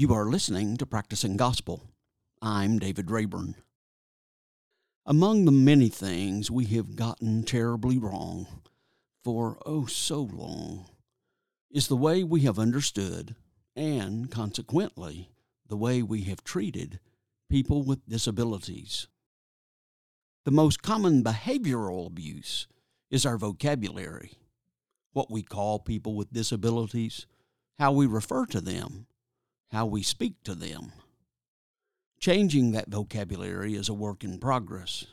You are listening to Practicing Gospel. I'm David Rayburn. Among the many things we have gotten terribly wrong for oh so long is the way we have understood and consequently the way we have treated people with disabilities. The most common behavioral abuse is our vocabulary, what we call people with disabilities, how we refer to them, how we speak to them. Changing that vocabulary is a work in progress.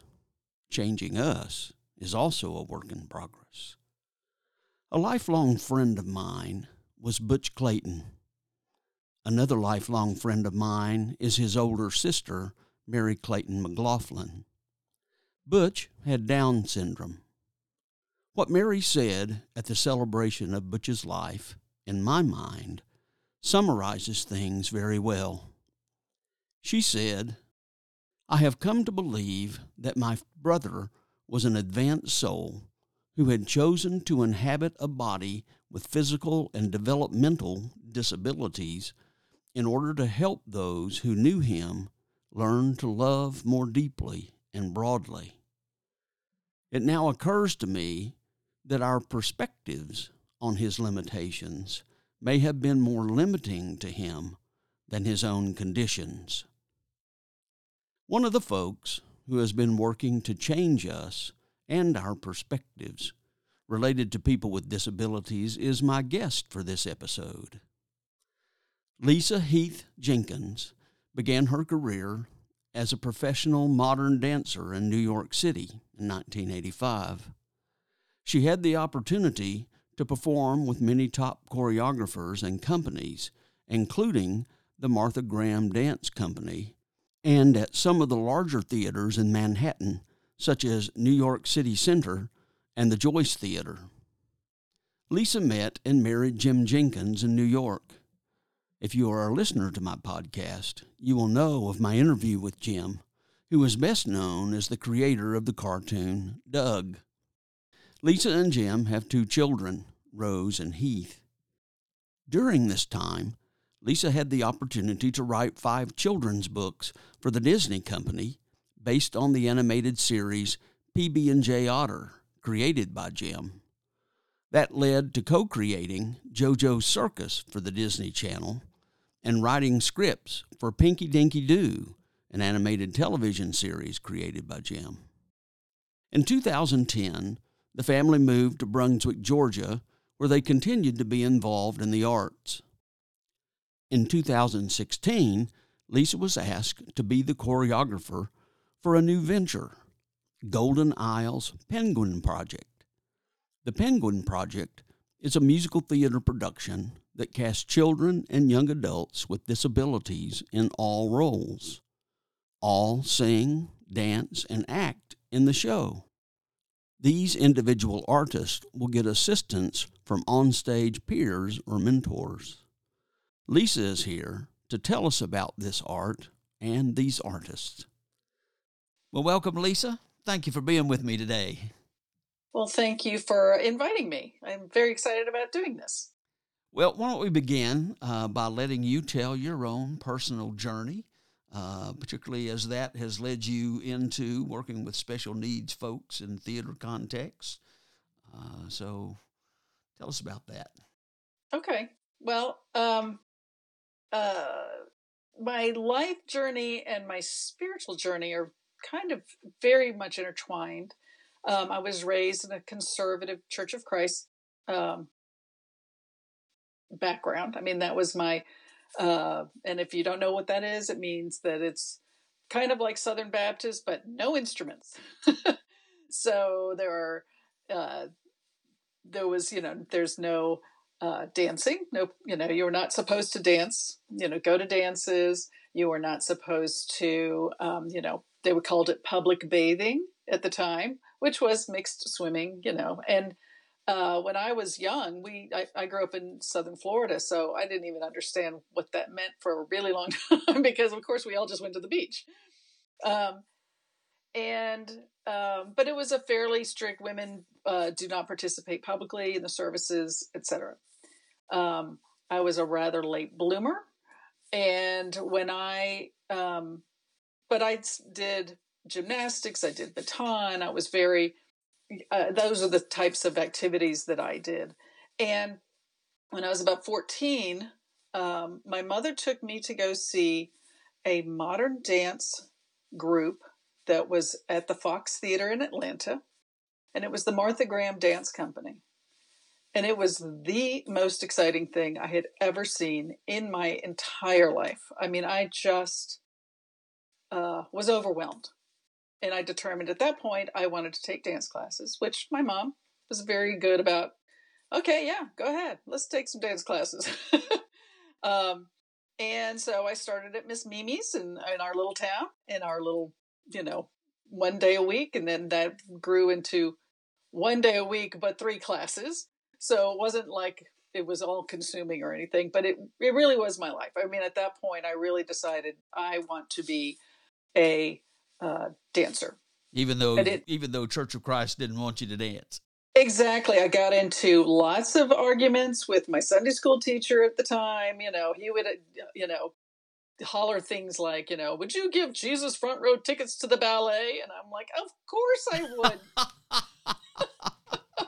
Changing us is also a work in progress. A lifelong friend of mine was Butch Clayton. Another lifelong friend of mine is his older sister, Mary Clayton McLaughlin. Butch had Down syndrome. What Mary said at the celebration of Butch's life, in my mind, summarizes things very well. She said, I have come to believe that my brother was an advanced soul who had chosen to inhabit a body with physical and developmental disabilities in order to help those who knew him learn to love more deeply and broadly. It now occurs to me that our perspectives on his limitations may have been more limiting to him than his own conditions. One of the folks who has been working to change us and our perspectives related to people with disabilities is my guest for this episode. Lisa Heath Jinkins began her career as a professional modern dancer in New York City in 1985. She had the opportunity to perform with many top choreographers and companies, including the Martha Graham Dance Company, and at some of the larger theaters in Manhattan, such as New York City Center and the Joyce Theater. Lisa met and married Jim Jinkins in New York. If you are a listener to my podcast, you will know of my interview with Jim, who is best known as the creator of the cartoon Doug. Lisa and Jim have two children, Rose and Heath. During this time, Lisa had the opportunity to write five children's books for the Disney Company based on the animated series PB&J Otter, created by Jim. That led to co-creating JoJo's Circus for the Disney Channel and writing scripts for Pinky Dinky Doo, an animated television series created by Jim. In 2010, the family moved to Brunswick, Georgia, where they continued to be involved in the arts. In 2016, Lisa was asked to be the choreographer for a new venture, Golden Isles Penguin Project. The Penguin Project is a musical theater production that casts children and young adults with disabilities in all roles. All sing, dance, and act in the show. These individual artists will get assistance from onstage peers or mentors. Lisa is here to tell us about this art and these artists. Well, welcome, Lisa. Thank you for being with me today. Well, thank you for inviting me. I'm very excited about doing this. Well, why don't we begin uh, by letting you tell your own personal journey uh, particularly as that has led you into working with special needs folks in theater contexts. Uh, so tell us about that. Okay. Well, um, uh, my life journey and my spiritual journey are kind of very much intertwined. Um, I was raised in a conservative Church of Christ um, background. I mean, that was my uh, and if you don't know what that is, it means that it's kind of like Southern Baptist, but no instruments. so there are, uh, there was, you know, there's no uh, dancing. No, you know, you're not supposed to dance. You know, go to dances. You were not supposed to, um, you know, they would called it public bathing at the time, which was mixed swimming. You know, and uh, when I was young, we I, I, grew up in southern Florida, so I didn't even understand what that meant for a really long time because, of course, we all just went to the beach. Um, and um, but it was a fairly strict women uh, do not participate publicly in the services, etc. Um, I was a rather late bloomer, and when I, um, but I did gymnastics, I did baton, I was very, uh, those are the types of activities that I did. And when I was about 14, um, my mother took me to go see a modern dance group that was at the Fox Theater in Atlanta, and it was the Martha Graham Dance Company. And it was the most exciting thing I had ever seen in my entire life. I mean, I just uh, was overwhelmed. And I determined at that point I wanted to take dance classes, which my mom was very good about. Okay, yeah, go ahead. Let's take some dance classes. um, and so I started at Miss Mimi's in, in our little town, in our little, you know, one day a week. And then that grew into one day a week, but three classes. So it wasn't like it was all consuming or anything, but it, it really was my life. I mean, at that point, I really decided I want to be a uh, dancer. Even though, it, even though Church of Christ didn't want you to dance. Exactly. I got into lots of arguments with my Sunday school teacher at the time. You know, he would, uh, you know, holler things like, you know, would you give Jesus front row tickets to the ballet? And I'm like, of course I would.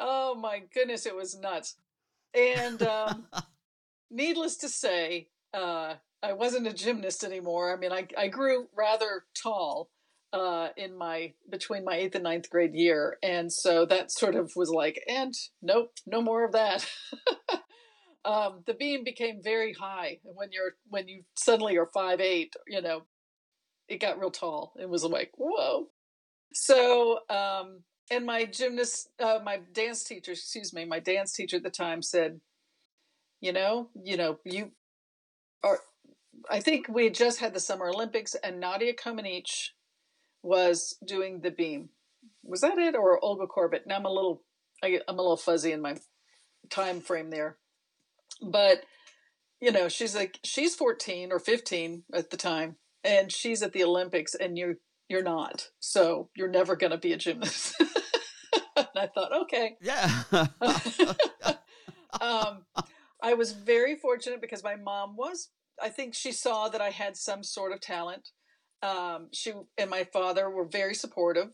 oh my goodness, it was nuts. And um, needless to say, uh, I wasn't a gymnast anymore. I mean, I, I grew rather tall uh, in my between my eighth and ninth grade year, and so that sort of was like, and nope, no more of that. um, the beam became very high when you're when you suddenly are five eight. You know, it got real tall. It was like whoa. So, um, and my gymnast, uh, my dance teacher, excuse me, my dance teacher at the time said, you know, you know, you are. I think we had just had the Summer Olympics, and Nadia Comaneci was doing the beam. Was that it, or Olga Korbut? Now I'm a little, I, I'm a little fuzzy in my time frame there, but you know, she's like she's 14 or 15 at the time, and she's at the Olympics, and you're you're not, so you're never going to be a gymnast. and I thought, okay, yeah. um, I was very fortunate because my mom was. I think she saw that I had some sort of talent um, she and my father were very supportive.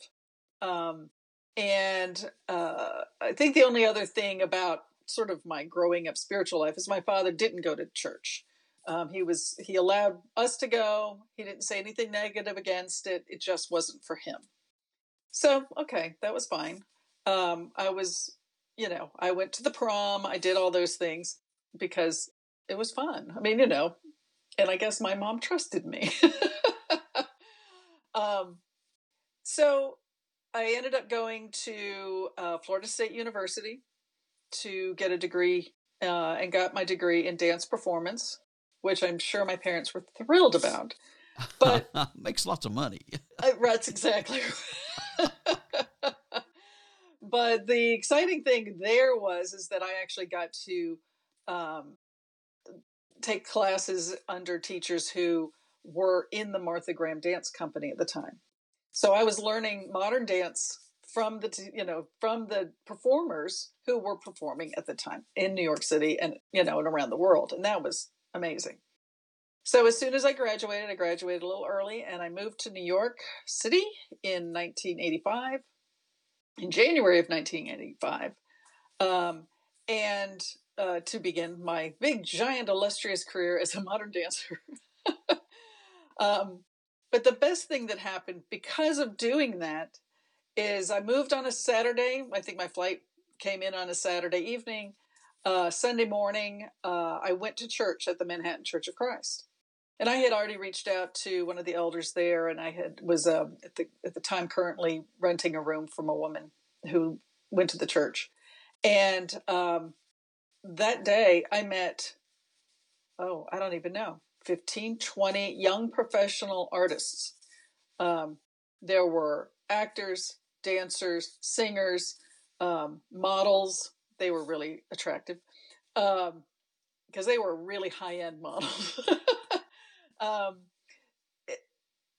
Um, and uh, I think the only other thing about sort of my growing up spiritual life is my father didn't go to church. Um, he was he allowed us to go. He didn't say anything negative against it. It just wasn't for him. So okay, that was fine. Um, I was, you know, I went to the prom. I did all those things because it was fun. I mean, you know, and I guess my mom trusted me. Um, so I ended up going to uh, Florida State University to get a degree uh, and got my degree in dance performance, which I'm sure my parents were thrilled about. But makes lots of money. uh, that's exactly. but the exciting thing there was is that I actually got to um, take classes under teachers who were in the Martha Graham Dance Company at the time. So I was learning modern dance from the you know from the performers who were performing at the time in New York City and you know and around the world and that was amazing. So as soon as I graduated, I graduated a little early and I moved to New York City in 1985 in January of 1985. Um, and uh, to begin my big giant illustrious career as a modern dancer. Um, but the best thing that happened because of doing that is I moved on a Saturday. I think my flight came in on a Saturday evening. Uh, Sunday morning, uh, I went to church at the Manhattan Church of Christ, and I had already reached out to one of the elders there, and I had was uh, at the at the time currently renting a room from a woman who went to the church, and um, that day I met. Oh, I don't even know 15, 20 young professional artists. Um, there were actors, dancers, singers, um, models. They were really attractive because um, they were really high end models. Um,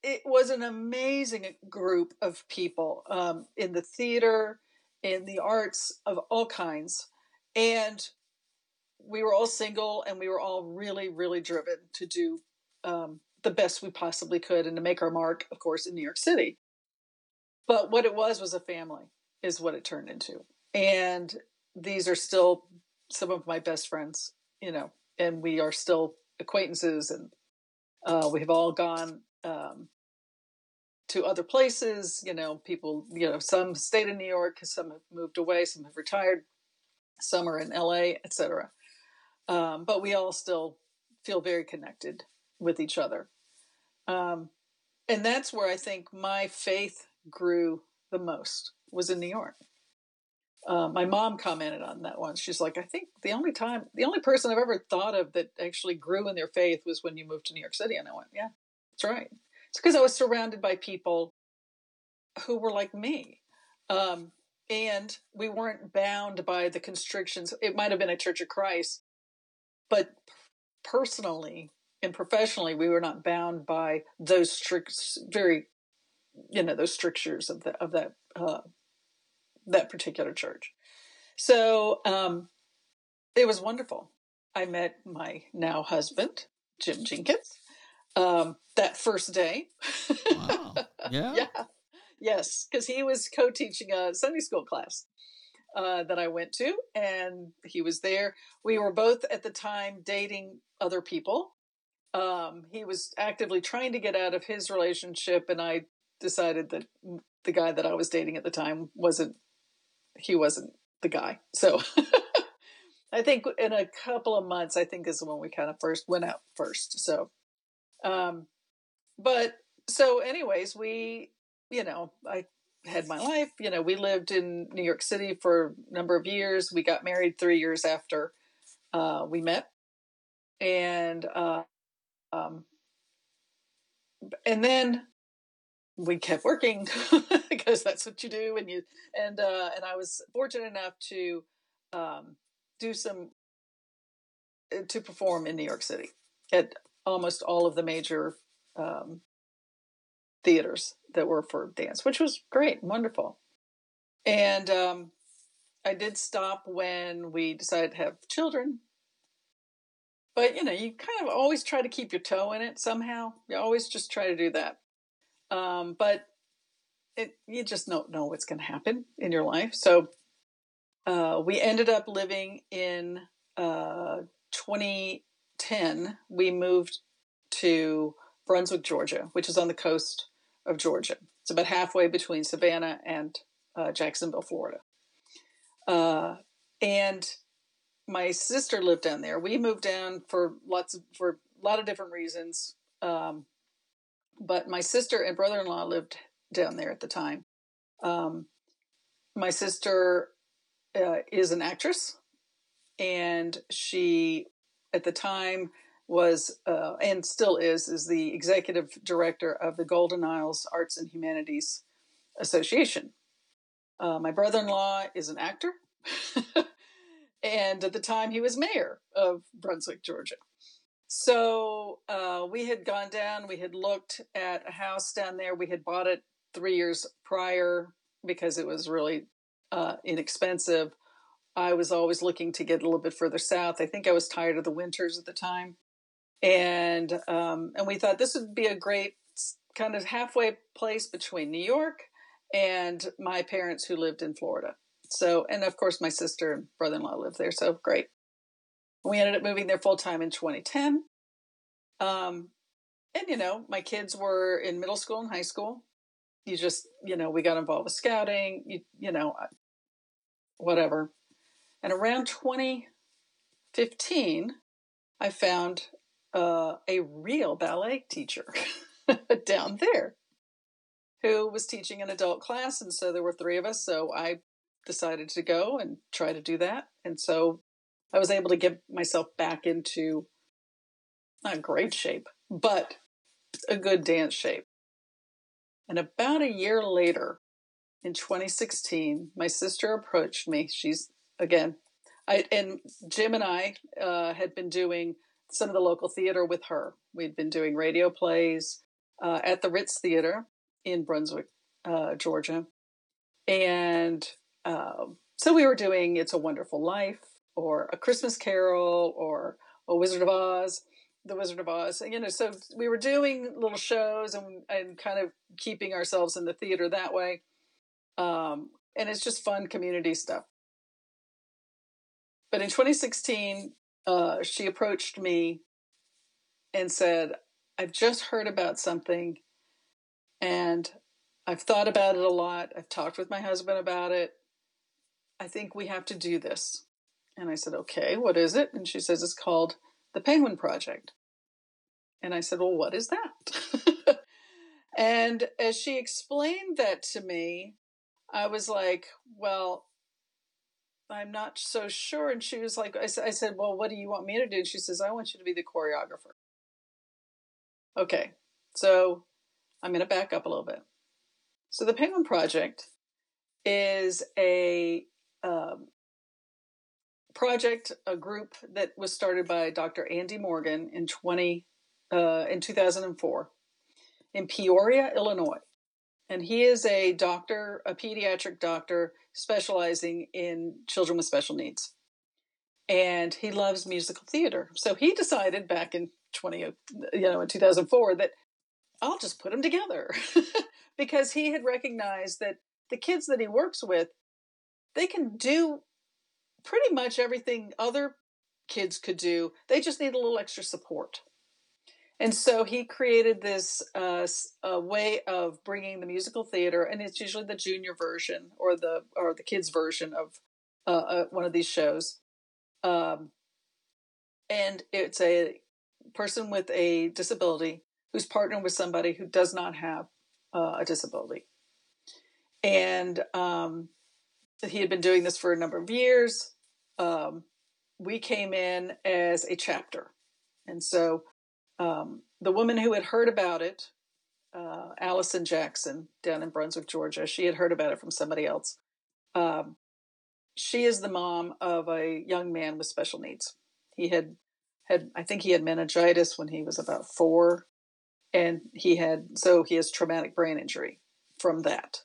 it, was an amazing group of people um, in the theater, in the arts of all kinds. And we were all single and we were all really, really driven to do um, the best we possibly could and to make our mark, of course, in New York City. But what it was was a family, is what it turned into. And these are still some of my best friends, you know, and we are still acquaintances and uh, we have all gone um, to other places. You know, people, you know, some stayed in New York, some have moved away, some have retired, some are in LA, etc. Um, but we all still feel very connected with each other. Um, and that's where I think my faith grew the most was in New York. Uh, my mom commented on that once. She's like, I think the only time, the only person I've ever thought of that actually grew in their faith was when you moved to New York City. And I went, yeah, that's right. It's because I was surrounded by people who were like me. Um, and we weren't bound by the constrictions. It might have been a Church of Christ, but personally and professionally, we were not bound by those strict, very, you know, those strictures of the of that uh, that particular church. So um, it was wonderful. I met my now husband, Jim Jinkins, um, that first day. Wow. Yeah. yeah. Yes, because he was co teaching a Sunday school class uh, that I went to, and he was there. We were both at the time dating other people. Um, he was actively trying to get out of his relationship, and I decided that the guy that I was dating at the time wasn't he wasn't the guy. So I think in a couple of months, I think is when we kind of first went out first. So, um, but so anyways, we, you know, I had my life, you know, we lived in New York City for a number of years. We got married three years after, uh, we met and, uh, um, and then we kept working because that's what you do and you and uh and i was fortunate enough to um do some uh, to perform in new york city at almost all of the major um theaters that were for dance which was great wonderful and um i did stop when we decided to have children but you know you kind of always try to keep your toe in it somehow you always just try to do that um, but it, you just don't know what's going to happen in your life. So uh, we ended up living in uh, 2010. We moved to Brunswick, Georgia, which is on the coast of Georgia. It's about halfway between Savannah and uh, Jacksonville, Florida. Uh, and my sister lived down there. We moved down for lots of for a lot of different reasons. Um, but my sister and brother in law lived down there at the time. Um, my sister uh, is an actress, and she, at the time, was uh, and still is is the executive director of the Golden Isles Arts and Humanities Association. Uh, my brother-in-law is an actor, and at the time he was mayor of Brunswick, Georgia. So uh, we had gone down, we had looked at a house down there. We had bought it three years prior because it was really uh, inexpensive. I was always looking to get a little bit further south. I think I was tired of the winters at the time, and um, and we thought this would be a great kind of halfway place between New York and my parents who lived in Florida. So, and of course, my sister and brother in law lived there. So great. We ended up moving there full time in 2010. Um, and, you know, my kids were in middle school and high school. You just, you know, we got involved with scouting, you, you know, whatever. And around 2015, I found uh, a real ballet teacher down there who was teaching an adult class. And so there were three of us. So I decided to go and try to do that. And so I was able to get myself back into not great shape, but a good dance shape. And about a year later, in 2016, my sister approached me. She's again, I and Jim and I uh, had been doing some of the local theater with her. We'd been doing radio plays uh, at the Ritz Theater in Brunswick, uh, Georgia, and um, so we were doing "It's a Wonderful Life," or A Christmas Carol or A Wizard of Oz, The Wizard of Oz. You know, so we were doing little shows and, and kind of keeping ourselves in the theater that way. Um, and it's just fun community stuff. But in 2016, uh, she approached me and said, I've just heard about something and I've thought about it a lot. I've talked with my husband about it. I think we have to do this. And I said, okay, what is it? And she says, it's called the Penguin Project. And I said, well, what is that? and as she explained that to me, I was like, well, I'm not so sure. And she was like, I, I said, well, what do you want me to do? And she says, I want you to be the choreographer. Okay, so I'm going to back up a little bit. So the Penguin Project is a um, project, a group that was started by Dr. Andy Morgan in 20 uh, in 2004 in Peoria, Illinois. And he is a doctor, a pediatric doctor specializing in children with special needs. And he loves musical theater. So he decided back in 20, you know, in 2004 that I'll just put them together because he had recognized that the kids that he works with, they can do pretty much everything other kids could do. They just need a little extra support. And so he created this uh, way of bringing the musical theater, and it's usually the junior version or the or the kids version of uh, uh, one of these shows. Um, and it's a person with a disability who's partnered with somebody who does not have uh, a disability. And um, he had been doing this for a number of years. Um, we came in as a chapter. And so um, the woman who had heard about it, uh, Allison Jackson down in Brunswick, Georgia, she had heard about it from somebody else. Um, she is the mom of a young man with special needs. He had had I think he had meningitis when he was about four, and he had so he has traumatic brain injury from that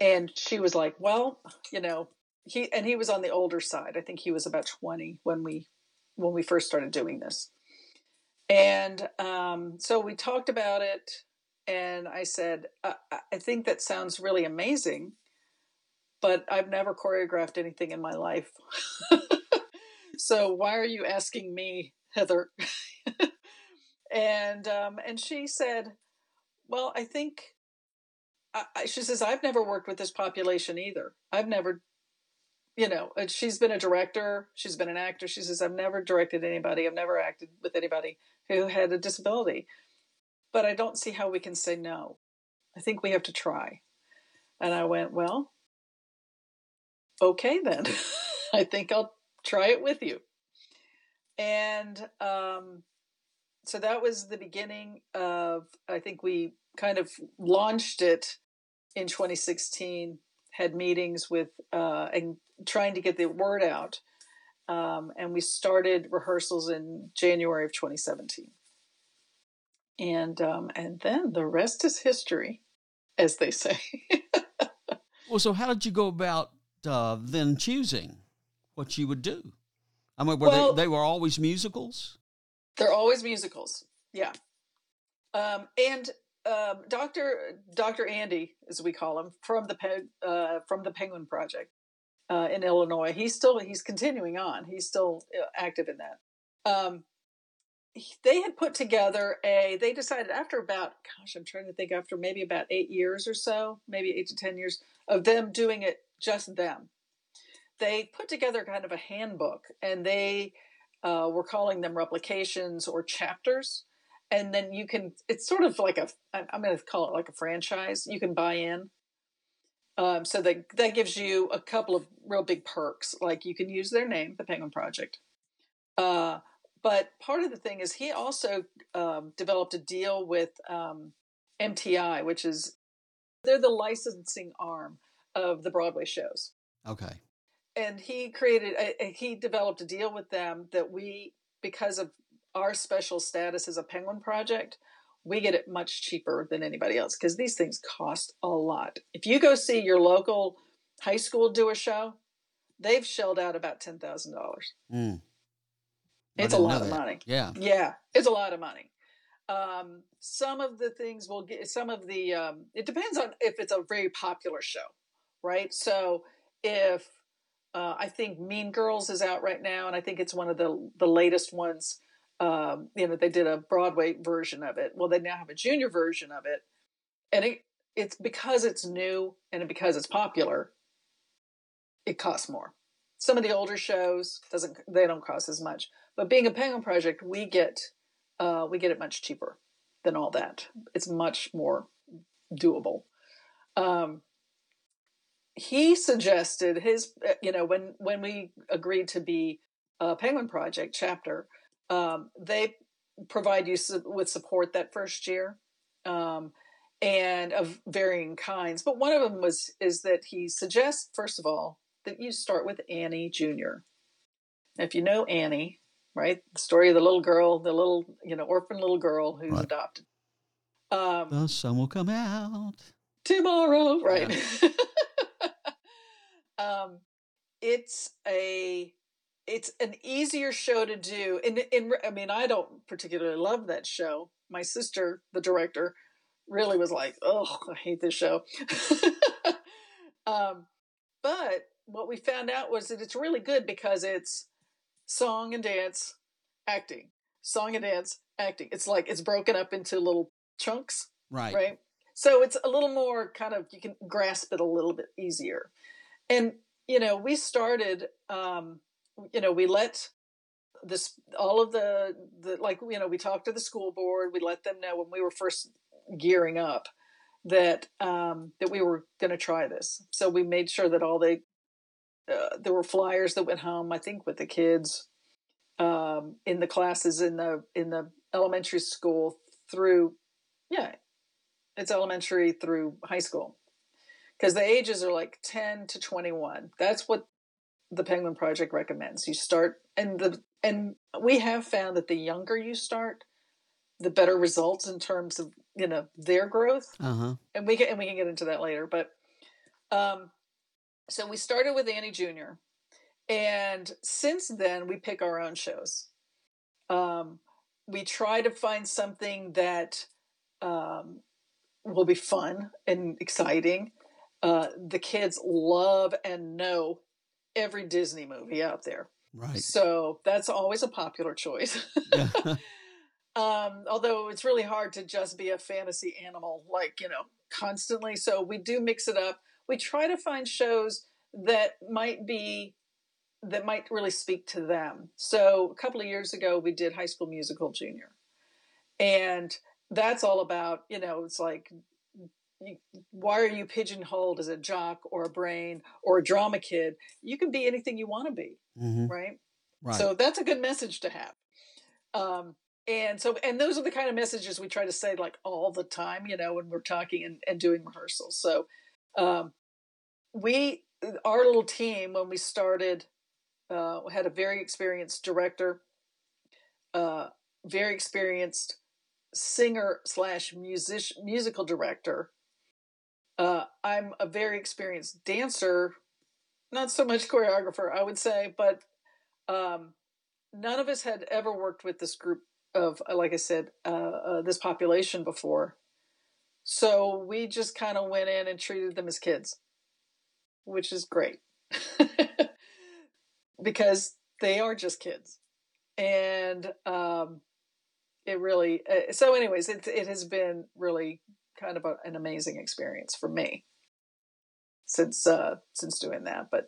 and she was like well you know he and he was on the older side i think he was about 20 when we when we first started doing this and um, so we talked about it and i said I, I think that sounds really amazing but i've never choreographed anything in my life so why are you asking me heather and um, and she said, "Well, I think." I, she says, "I've never worked with this population either. I've never, you know, she's been a director, she's been an actor. She says, I've never directed anybody, I've never acted with anybody who had a disability, but I don't see how we can say no. I think we have to try." And I went, "Well, okay then. I think I'll try it with you." And um, so that was the beginning of i think we kind of launched it in 2016 had meetings with uh, and trying to get the word out um, and we started rehearsals in january of 2017 and um, and then the rest is history as they say well so how did you go about uh, then choosing what you would do i mean were well, they, they were always musicals they're always musicals. Yeah. Um, and um, Dr. Dr. Andy, as we call him, from the uh, from the Penguin Project uh, in Illinois, he's still he's continuing on. He's still uh, active in that. Um, they had put together a. They decided after about gosh, I'm trying to think after maybe about eight years or so, maybe eight to ten years of them doing it just them. They put together kind of a handbook, and they uh, we're calling them replications or chapters. And then you can, it's sort of like a, I'm going to call it like a franchise. You can buy in. Um, so that, that gives you a couple of real big perks. Like you can use their name, the Penguin Project. Uh, but part of the thing is he also um, developed a deal with um, MTI, which is they're the licensing arm of the Broadway shows. Okay and he created a, he developed a deal with them that we because of our special status as a penguin project we get it much cheaper than anybody else because these things cost a lot if you go see your local high school do a show they've shelled out about ten thousand dollars. Mm. I It's a lot of that. money. Yeah. Yeah, it's a lot of money. Um, some of the things will get some of the. Um, it depends on if it's a very popular show, right? So if uh, I think Mean Girls is out right now, and I think it's one of the the latest ones. Um, you know, they did a Broadway version of it. Well, they now have a junior version of it, and it it's because it's new and because it's popular. It costs more. Some of the older shows doesn't they don't cost as much, but being a Penguin Project, we get uh, we get it much cheaper than all that. It's much more doable. Um, he suggested his, uh, you know, when when we agreed to be a Penguin Project chapter, um, they provide you su- with support that first year, um, and of varying kinds. But one of them was is that he suggests, first of all, that you start with Annie Jr. If you know Annie, right, the story of the little girl, the little you know orphan little girl who's Right. adopted. Um, The sun will come out. tomorrow, right? um, it's a it's an easier show to do. And in, I mean, I don't particularly love that show. My sister, the director, really was like, "Oh, I hate this show." um, but what we found out was that it's really good because it's song and dance, acting, song and dance, acting. It's like it's broken up into little chunks Right. right? So it's a little more kind of you can grasp it a little bit easier. And you know, we started um you know, we let this all of the the like you know, we talked to the school board, we let them know when we were first gearing up that um that we were going to try this. So we made sure that all the uh, there were flyers that went home I think with the kids um in the classes in the in the elementary school through yeah it's elementary through high school because the ages are like 10 to 21 that's what the penguin project recommends. You start and the and we have found that the younger you start the better results in terms of you know their growth. Uh huh. and we can and we can get into that later but um so we started with annie jr and since then we pick our own shows. Um we try to find something that um will be fun and exciting. Uh the kids love and know every disney movie out there Right. so that's always a popular choice um, although it's really hard to just be a fantasy animal, like, you know, constantly. So we do mix it up. We try to find shows that might be, that might really speak to them. So a couple of years ago, we did High School Musical Junior. And that's all about, you know, it's like, why are you pigeonholed as a jock or a brain or a drama kid? You can be anything you want to be, hmm right? Right. So that's a good message to have. Um, and so, and those are the kind of messages we try to say like all the time, you know, when we're talking and, and doing rehearsals. So, um, we, our little team, when we started, uh, had a very experienced director, uh, very experienced singer slash music musical director. Uh, I'm a very experienced dancer, not so much choreographer, I would say, but um, none of us had ever worked with this group of, uh, like I said, uh, uh, this population before. So we just kind of went in and treated them as kids, which is great because they are just kids. And um, it really, uh, so, anyways, it, it has been really kind of a, an amazing experience for me since uh since doing that but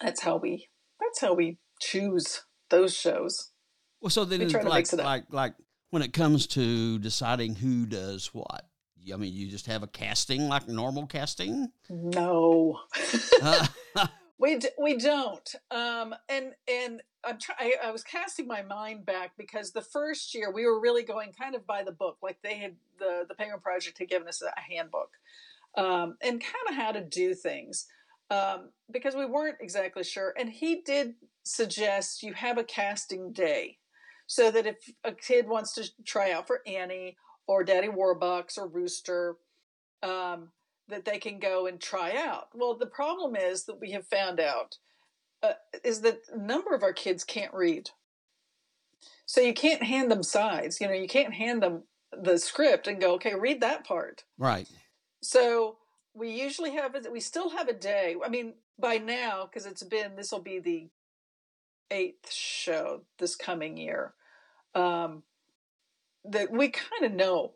that's how we that's how we choose those shows Well, so then like like like when it comes to deciding who does what. I mean, you just have a casting like normal casting. no Uh, we d- we don't um and and i'm try- I, I was casting my mind back because the first year we were really going kind of by the book like they had the the penguin project had given us a handbook um and kind of how to do things um because we weren't exactly sure and he did suggest you have a casting day so that if a kid wants to try out for annie or daddy warbucks or rooster um that they can go and try out. Well, the problem is that we have found out uh, is that a number of our kids can't read. So you can't hand them sides. You know, you can't hand them the script and go, okay, read that part. Right. So we usually have it. We still have a day. I mean, by now, because it's been this will be the eighth show this coming year. Um, that we kind of know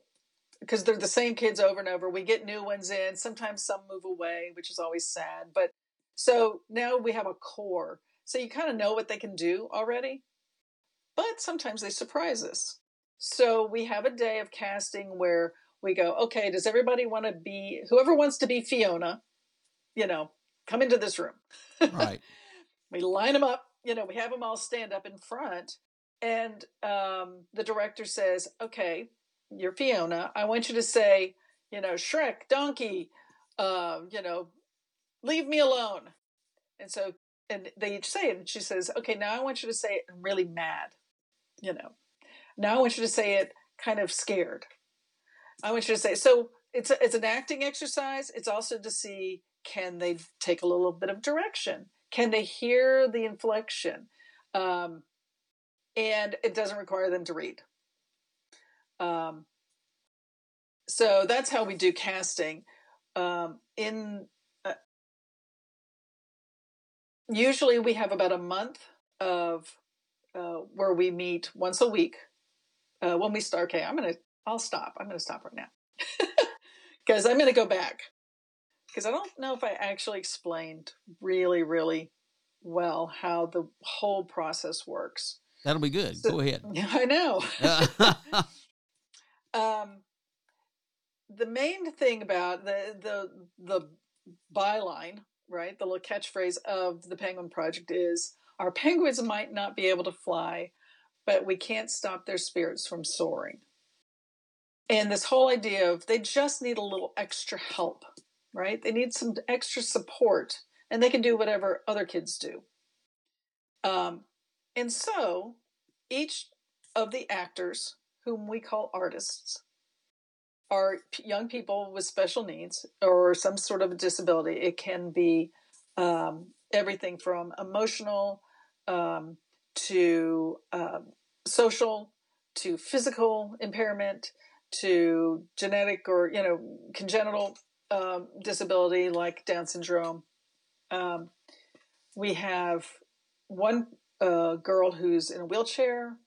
because they're the same kids over and over. We get new ones in. Sometimes some move away, which is always sad. But so now we have a core. So you kind of know what they can do already. But sometimes they surprise us. So we have a day of casting where we go, okay, does everybody want to be, whoever wants to be Fiona, you know, come into this room. Right. we line them up, you know, we have them all stand up in front. And um, the director says, okay, you're Fiona. I want you to say, you know, Shrek, donkey, uh, you know, leave me alone. And so, and they each say it. And she says, okay, now I want you to say it really mad, you know. Now I want you to say it kind of scared. I want you to say so. It's a, it's an acting exercise. It's also to see can they take a little bit of direction. Can they hear the inflection? Um, and it doesn't require them to read. Um, so that's how we do casting. Um, in uh, usually we have about a month of uh, where we meet once a week. Uh, when we start, okay, I'm gonna, I'll stop. I'm gonna stop right now because I'm gonna go back because I don't know if I actually explained really, really well how the whole process works. That'll be good. So, Go ahead. Yeah, I know. um, the main thing about the the the byline, right, the little catchphrase of the Penguin Project is our penguins might not be able to fly, but we can't stop their spirits from soaring. And this whole idea of they just need a little extra help, right? They need some extra support, and they can do whatever other kids do. Um, and so each of the actors, whom we call artists, are young people with special needs or some sort of a disability. It can be um, everything from emotional um, to um, social to physical impairment to genetic or you know congenital um, disability like Down syndrome. Um, we have one uh, girl who's in a wheelchair.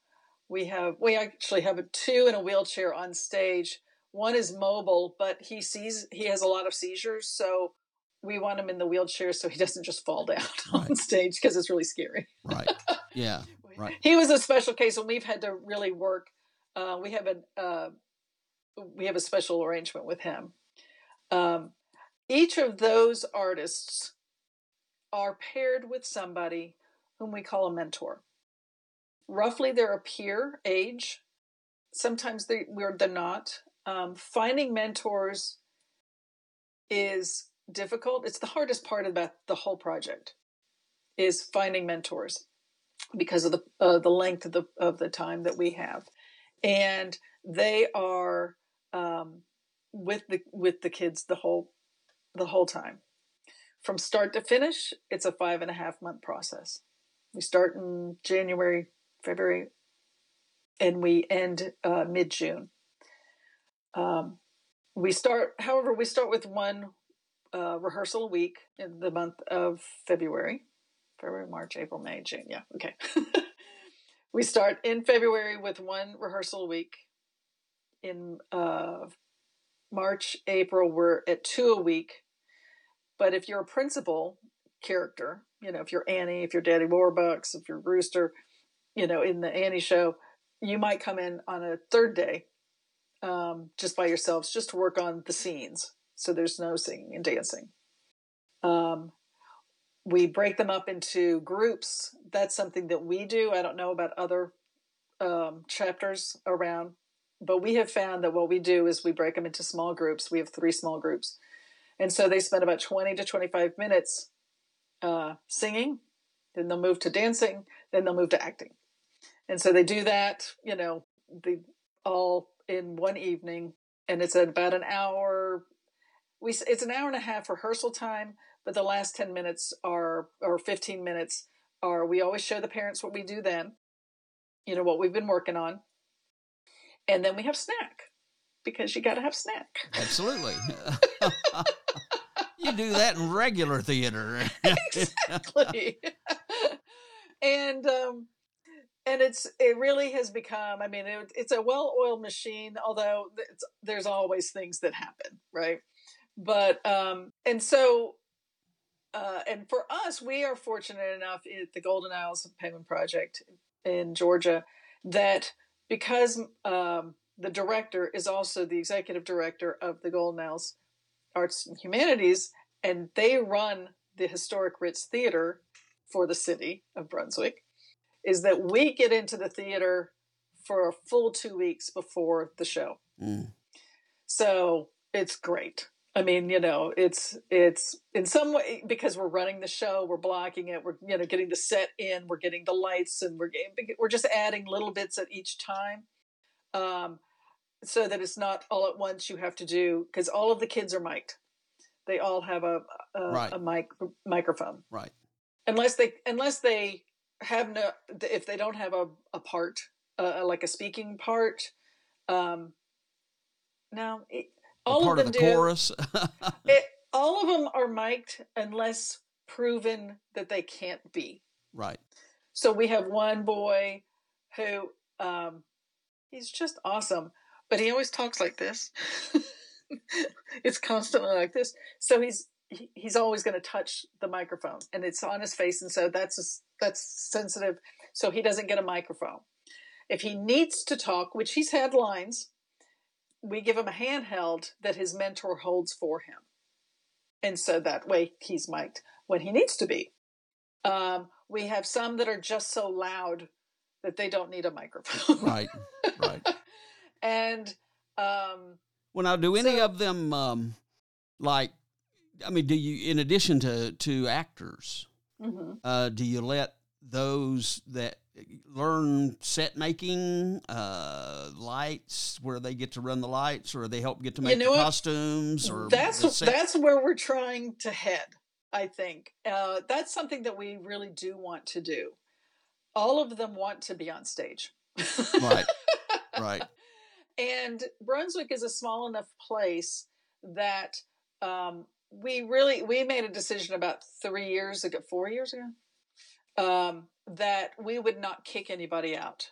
We have we actually have two in a wheelchair on stage one is mobile, but he sees he has a lot of seizures, so we want him in the wheelchair so he doesn't just fall down right. on stage because it's really scary. Right. Yeah. Right. he was a special case, and we've had to really work. Uh, we have a uh, we have a special arrangement with him. Um, each of those artists are paired with somebody whom we call a mentor. Roughly, they're a peer age. Sometimes they, we're, they're not um, finding mentors is difficult. It's the hardest part about the whole project is finding mentors because of the uh, the length of the of the time that we have, and they are um, with the with the kids the whole the whole time from start to finish. It's a five and a half month process. We start in January, February, and we end uh, mid June. Um, we start, however, we start with one uh, rehearsal a week in the month of February. February, March, April, May, June. Yeah, okay. we start in February with one rehearsal a week. In uh, March, April, we're at two a week. But if you're a principal character, you know, if you're Annie, if you're Daddy Warbucks, if you're Rooster, you know, in the Annie show, you might come in on a third day um, just by yourselves, just to work on the scenes. So there's no singing and dancing. Um, we break them up into groups. That's something that we do. I don't know about other um, chapters around, but we have found that what we do is we break them into small groups. We have three small groups. And so they spend about 20 to 25 minutes uh, singing, then they'll move to dancing, then they'll move to acting. And so they do that, you know, they all in one evening, and it's about an hour. We it's an hour and a half rehearsal time, but the last 10 minutes are or 15 minutes are we always show the parents what we do then you know what we've been working on and then we have snack because you got to have snack Absolutely. you do that in regular theater. exactly and um and it's it really has become i mean it, it's a well-oiled machine although there's always things that happen right? But um and so uh and for us we are fortunate enough at the golden isles penguin project in georgia that because um the director is also the executive director of the golden isles arts and humanities and they run the historic ritz theater for the city of brunswick is that we get into the theater for a full two weeks before the show. Mm. So it's great. I mean, you know, it's it's in some way because we're running the show, we're blocking it, we're you know getting the set in, we're getting the lights, and we're we're just adding little bits at each time, um, so that it's not all at once. You have to do because all of the kids are mic'd. They all have a a, Right. a mic microphone Right. unless they unless they have no if they don't have a, a part uh, like a speaking part um now it, all of of, them the do chorus. it, all of them are mic'd unless proven that they can't be right. so we have one boy who um he's just awesome but he always talks like this it's constantly like this so he's he- he's always going to touch the microphone and it's on his face and so that's a, that's sensitive so he doesn't get a microphone if he needs to talk which he's had lines we give him a handheld that his mentor holds for him and so that way he's mic'd when he needs to be um, we have some that are just so loud that they don't need a microphone Right. Right. and um, Well, now, do any So- of them um, like? I mean, do you, in addition to to actors, mhm. uh, do you let those that learn set making, uh, lights, where they get to run the lights, or they help get to You make know the what? costumes, or that's that's where we're trying to head i think. Uh, that's something that we really do want to do. All of them want to be on stage. Right, right, and brunswick is a small enough place that um, we really we made a decision about three years ago four years ago um, that we would not kick anybody out.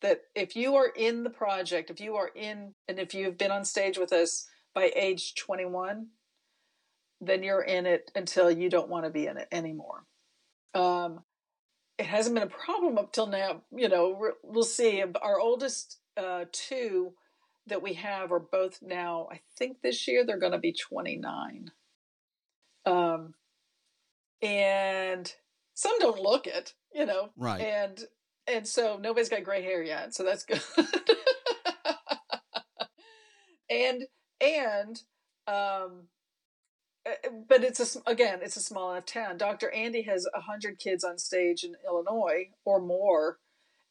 That if you are in the project if you are in and if you've been on stage with us by age 21 then you're in it until you don't want to be in it anymore. Um, it hasn't been a problem up till now you know we'll see. Our oldest uh, two that we have are both now i think this year they're going to be 29 um, and some don't look it you know right. and and so nobody's got gray hair yet so that's good. And and um uh, but it's a, again it's a small enough town. Dr andy has 100 kids on stage in illinois or more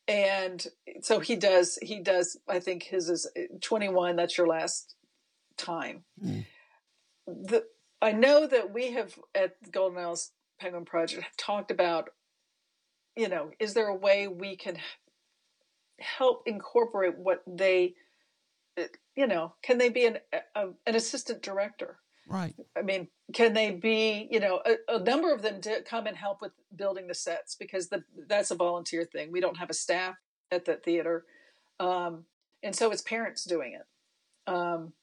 and so he does he does i think his is uh, 21 that's your last time Mm. the i know that we have at the golden isles penguin project have talked about you know is there a way we can help incorporate what they uh, you know can they be an a, an assistant director Right. I mean, can they be, you know, a, a number of them did come and help with building the sets because the, that's a volunteer thing. We don't have a staff at the theater. Um, and so it's parents doing it. Um,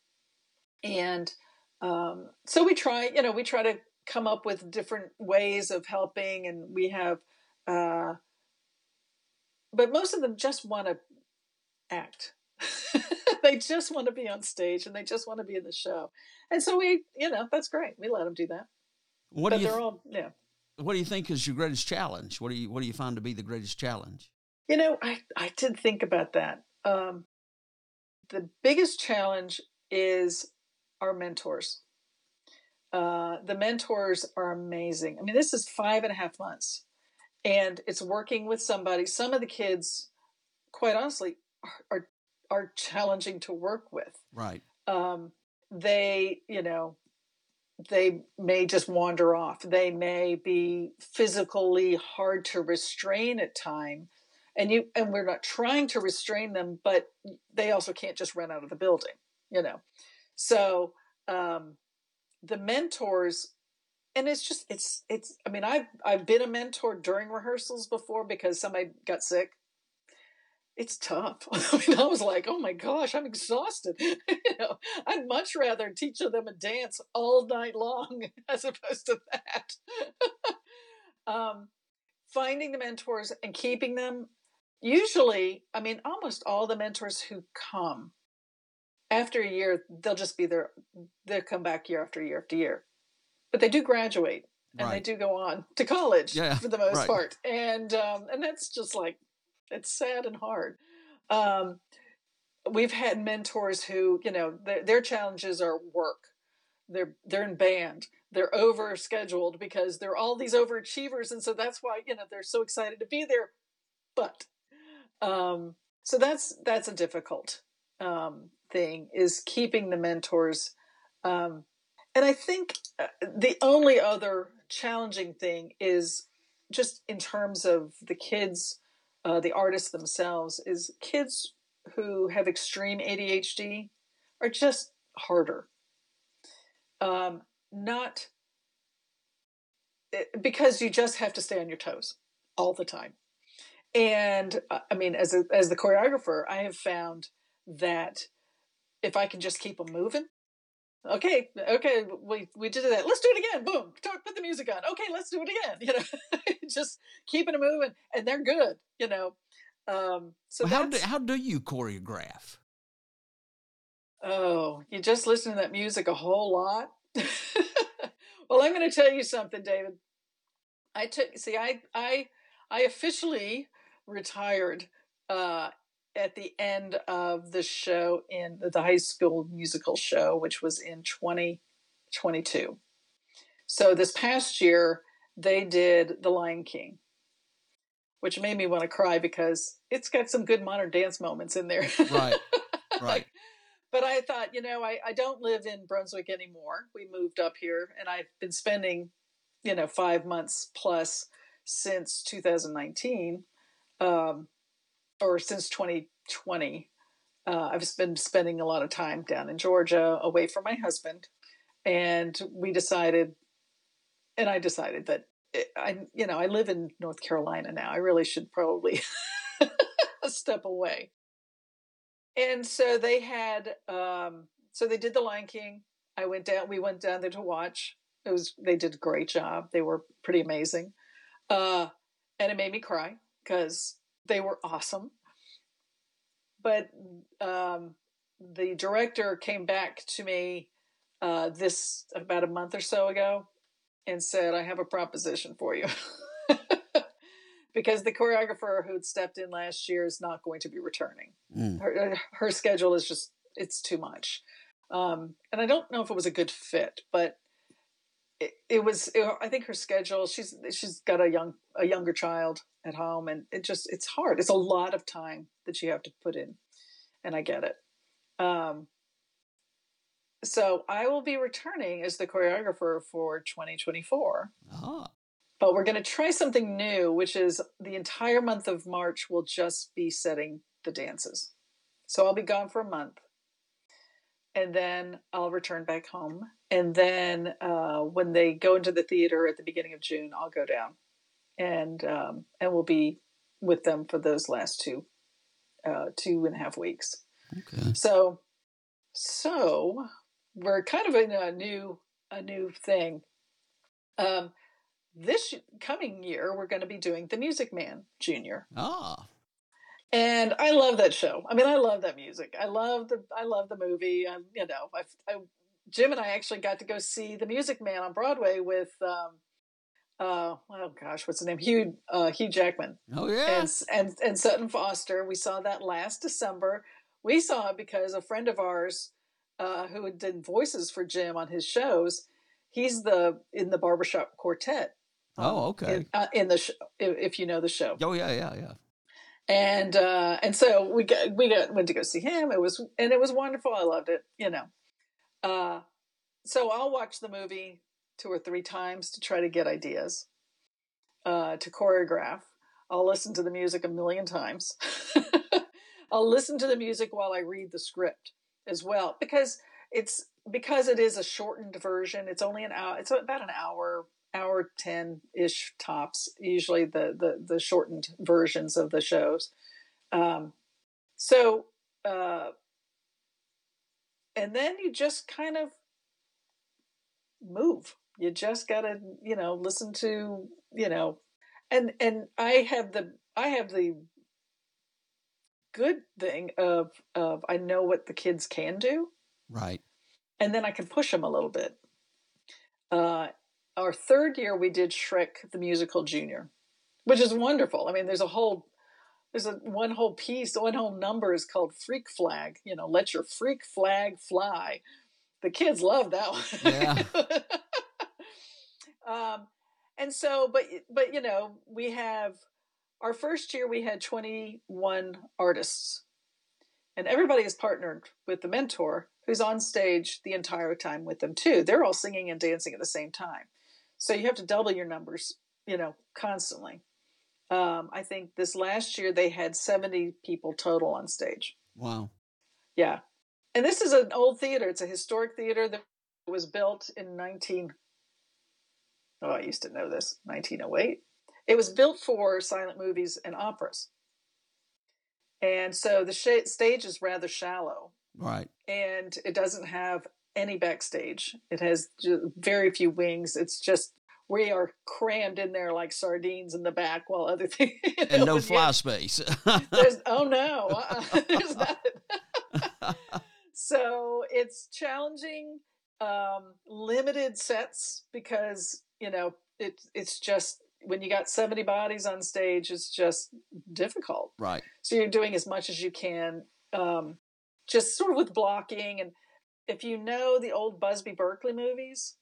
and um, so we try, you know, we try to come up with different ways of helping and we have, uh, but most of them just want to act. they just want to be on stage and they just want to be in the show. And so we, you know, that's great. We let them do that. What but do you they're all, yeah. What do you think is your greatest challenge? What do you What do you find to be the greatest challenge? You know, I, I did think about that. Um, the biggest challenge is our mentors. Uh, the mentors are amazing. I mean, this is five and a half months, and it's working with somebody. Some of the kids, quite honestly, are are, are challenging to work with. Right. um, they, you know, they may just wander off. They may be physically hard to restrain at time. And you and we're not trying to restrain them, but they also can't just run out of the building, you know. So um, the mentors and it's just it's it's i mean i've i've been a mentor during rehearsals before because somebody got sick it's tough. I mean, I was like, oh my gosh, I'm exhausted. you know, I'd much rather teach them a dance all night long as opposed to that. um, finding the mentors and keeping them. Usually, I mean, almost all the mentors who come after a year, they'll just be there. They'll come back year after year after year, but they do graduate and right. they do go on to college yeah, for the most right. part, and um, and that's just like it's sad and hard. Um, we've had mentors who, you know, their, their challenges are work. They're they're in band. They're over scheduled because they're all these overachievers, and so that's why you know they're so excited to be there. But um, so that's that's a difficult um, thing is keeping the mentors. Um, and I think uh, the only other challenging thing is just in terms of the kids uh, the artists themselves is kids who have extreme ADHD are just harder. Um, not eh, because you just have to stay on your toes all the time. And uh, I mean, as a, as the choreographer, I have found that if I can just keep them moving, okay, okay, we we did that. Let's do it again. Boom, talk, put the music on. Okay, let's do it again. You know, just keeping it moving, and they're good. You know, um, so well, how do how do you choreograph? Oh, you just listen to that music a whole lot. well, I'm going to tell you something, David. I took see, I I I officially retired uh, at the end of the show in the high school musical show, which was in 2022. So this past year, they did The Lion King, which made me want to cry because it's got some good modern dance moments in there. Right, right. but I thought, you know, I, I don't live in Brunswick anymore. We moved up here, and I've been spending, you know, five months plus since 2019. Um, or since 2020, uh, I've been spending a lot of time down in Georgia away from my husband. And we decided, and I decided that it, I, you know, I live in North Carolina now. I really should probably step away. And so they had, um, so they did the Lion King. I went down, we went down there to watch. It was, they did a great job. They were pretty amazing. Uh, and it made me cry because they were awesome. But um, the director came back to me uh, this about a month or so ago and said, I have a proposition for you. because the choreographer who'd stepped in last year is not going to be returning. Mm. Her, uh, her schedule is just, it's too much. Um, and I don't know if it was a good fit, but it, it was, it, I think her schedule, she's, she's got a young, a younger child at home and it just it's hard. It's a lot of time that you have to put in and i get it. Um, so i will be returning as the choreographer for 2024 ah. but we're going to try something new which is the entire month of march will just be setting the dances. So i'll be gone for a month and then i'll return back home and then uh, when they go into the theater at the beginning of june i'll go down and um, and we'll be with them for those last two uh, two and a half weeks. Okay. So so we're kind of in a new a new thing. Um, this coming year, we're going to be doing The Music Man Junior. Ah. And I love that show. I mean, I love that music. I love the I love the movie. Um, you know, I, I, Jim and I actually got to go see The Music Man on Broadway with um, uh, oh gosh, what's his name? Hugh uh, Hugh Jackman. Oh yeah, and, and and Sutton Foster. We saw that last December. We saw it because a friend of ours uh, who did voices for Jim on his shows. He's the in the barbershop quartet. Um, oh, okay. In, uh, in the sh- if, if, you know the show. Oh yeah, yeah, yeah. And uh, and so we got we got went to go see him. It was and it was wonderful. I loved it. You know. Uh, so I'll watch the movie two or three times to try to get ideas uh, to choreograph. I'll listen to the music a million times. I'll listen to the music while I read the script as well because it's because it is a shortened version. It's only an hour. It's about an hour, hour ten ish tops. Usually the the the shortened versions of the shows. Um, so uh, and then you just kind of move. You just gotta you know listen to you know, and and I have the I have the good thing of of I know what the kids can do. Right. And then I can push them a little bit. Uh, our third year we did Shrek the Musical Junior, which is wonderful. I mean, there's a whole there's a one whole piece, one whole number is called Freak Flag. You know, let your freak flag fly. The kids love that one. Yeah. um, and so, but but you know, we have our first year we had 21 artists and everybody is partnered with the mentor who's on stage the entire time with them too they're all singing and dancing at the same time so you have to double your numbers you know constantly um, i think this last year they had 70 people total on stage wow yeah and this is an old theater it's a historic theater that was built in 19 oh i used to know this 1908 it was built for silent movies and operas. And so the sh- stage is rather shallow. Right. And it doesn't have any backstage. It has very few wings. It's just we are crammed in there like sardines in the back while other things and no fly yeah, space. there's oh no, uh-uh, there's so it's challenging, um, limited sets because you know it, it's just when you got 70 bodies on stage, it's just difficult. Right. So you're doing as much as you can, um, just sort of with blocking. And if you know the old Busby Berkeley movies,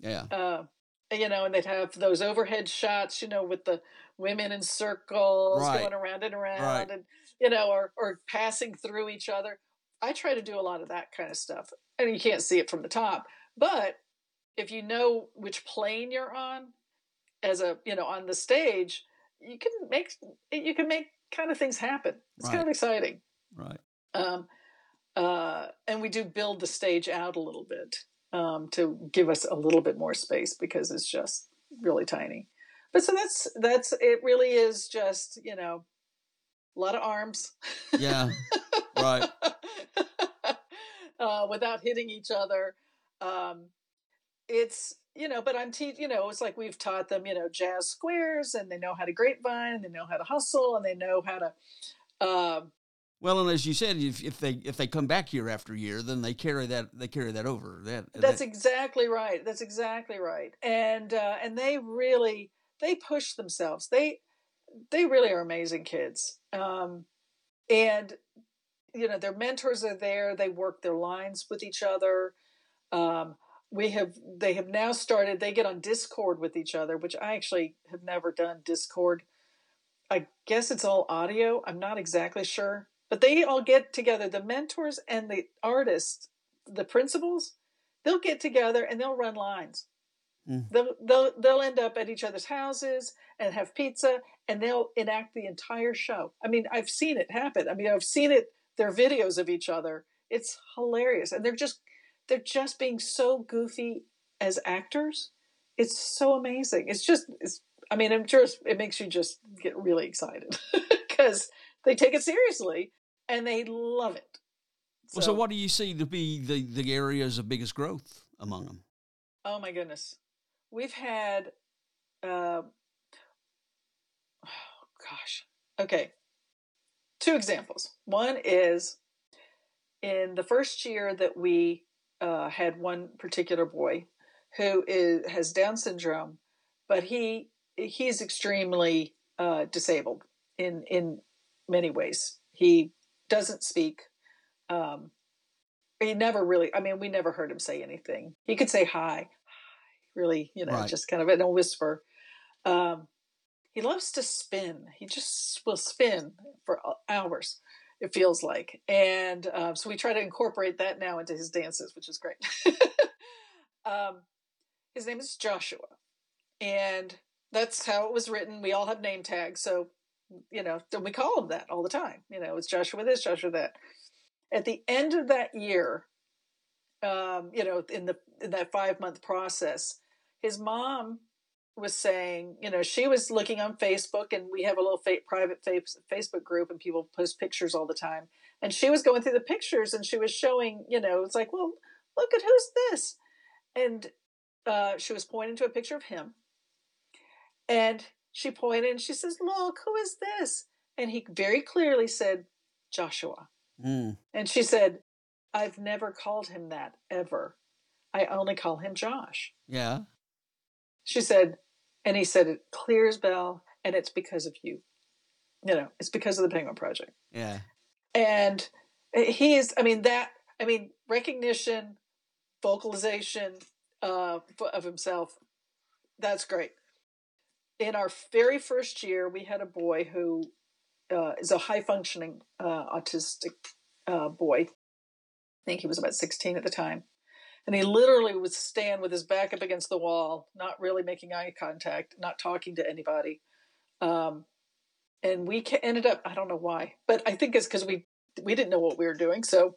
yeah, uh, you know, and they'd have those overhead shots, you know, with the women in circles right. going around and around, right. and you know, or or passing through each other. I try to do a lot of that kind of stuff, and you can't see it from the top, but if you know which plane you're on, as a you know on the stage you can make you can make kind of things happen it's right. kind of exciting right um uh and we do build the stage out a little bit um to give us a little bit more space because it's just really tiny. But so that's that's it really is just you know a lot of arms. Yeah right. Uh without hitting each other. Um it's you know, but I'm teaching, you know, it's like we've taught them, you know, jazz squares and they know how to grapevine and they know how to hustle and they know how to. Uh, well, and as you said, if, if they if they come back year after year, then they carry that they carry that over. That that's that. exactly right. That's exactly right. And uh, and they really they push themselves. They they really are amazing kids. Um, and you know their mentors are there. They work their lines with each other. Um, we have they have now started they get on discord with each other which i actually have never done discord i guess it's all audio i'm not exactly sure but they all get together the mentors and the artists the principals they'll get together and they'll run lines mm. they'll, they'll they'll end up at each other's houses and have pizza and they'll enact the entire show i mean i've seen it happen i mean i've seen it their videos of each other it's hilarious and they're just they're just being so goofy as actors. It's so amazing. It's just, it's, I mean, I'm sure it makes you just get really excited because they take it seriously and they love it. So, well, so what do you see to be the, the areas of biggest growth among them? Oh my goodness. We've had, uh, oh gosh. Okay. Two examples. One is in the first year that we uh, had one particular boy who is, has Down syndrome, but he he's extremely uh, disabled in in many ways. He doesn't speak. Um, he never really. I mean, we never heard him say anything. He could say hi, really, you know, right. just kind of in a whisper. Um, he loves to spin. He just will spin for hours it feels like. And uh, so we try to incorporate that now into his dances, which is great. Um, his name is Joshua, and that's how it was written. We all have name tags, so you know, we call him that all the time. You know, it's Joshua this, Joshua that. At the end of that year, um, you know, in the in that five month process, his mom was saying, you know, she was looking on Facebook, and we have a little fa- private fa- Facebook group, and people post pictures all the time. And she was going through the pictures, and she was showing, you know, it's like, well, look at who's this, and uh, she was pointing to a picture of him, and she pointed and she says, "Look, who is this?" And he very clearly said, "Joshua." Mm. And she said, "I've never called him that ever. I only call him Josh." Yeah. She said, and he said it clears bell, and it's because of you. You know, it's because of the Penguin Project. Yeah. And he is. I mean that. I mean recognition, vocalization uh, of himself. That's great. In our very first year, we had a boy who uh, is a high functioning uh, autistic uh, boy. I think he was about 16 at the time. And he literally would stand with his back up against the wall, not really making eye contact, not talking to anybody. Um, and we ended up, I don't know why, but I think it's because we we didn't know what we were doing. So,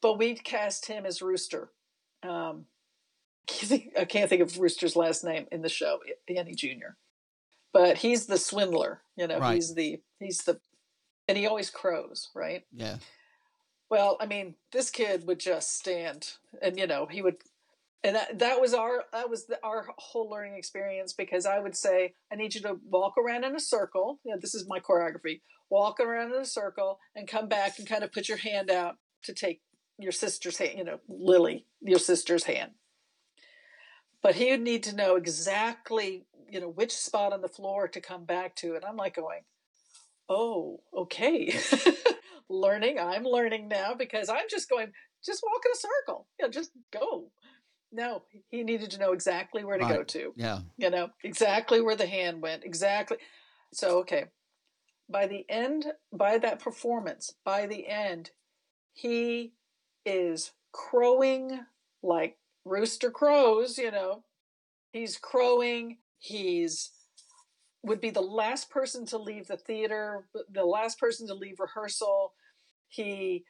but we cast him as Rooster. Um, I can't think of Rooster's last name in the show, Annie Jr. But he's the swindler, you know. Right. He's the he's the, and he always crows, right? Yeah. Well, I mean, this kid would just stand, and you know, he would, and that that was our that was the, our whole learning experience because I would say, I need you to walk around in a circle. You know, this is my choreography. Walk around in a circle and come back and kind of put your hand out to take your sister's hand. You know, Lily, your sister's hand but he would need to know exactly you know which spot on the floor to come back to and i'm like going oh okay. Learning i'm learning now because i'm just going just walk in a circle. You know just go. No he needed to know exactly where to right. go to yeah. you know exactly where the hand went exactly so okay. By the end by that performance by the end he is crowing like rooster crows, you know. He's crowing. He's would be the last person to leave the theater, the last person to leave rehearsal. He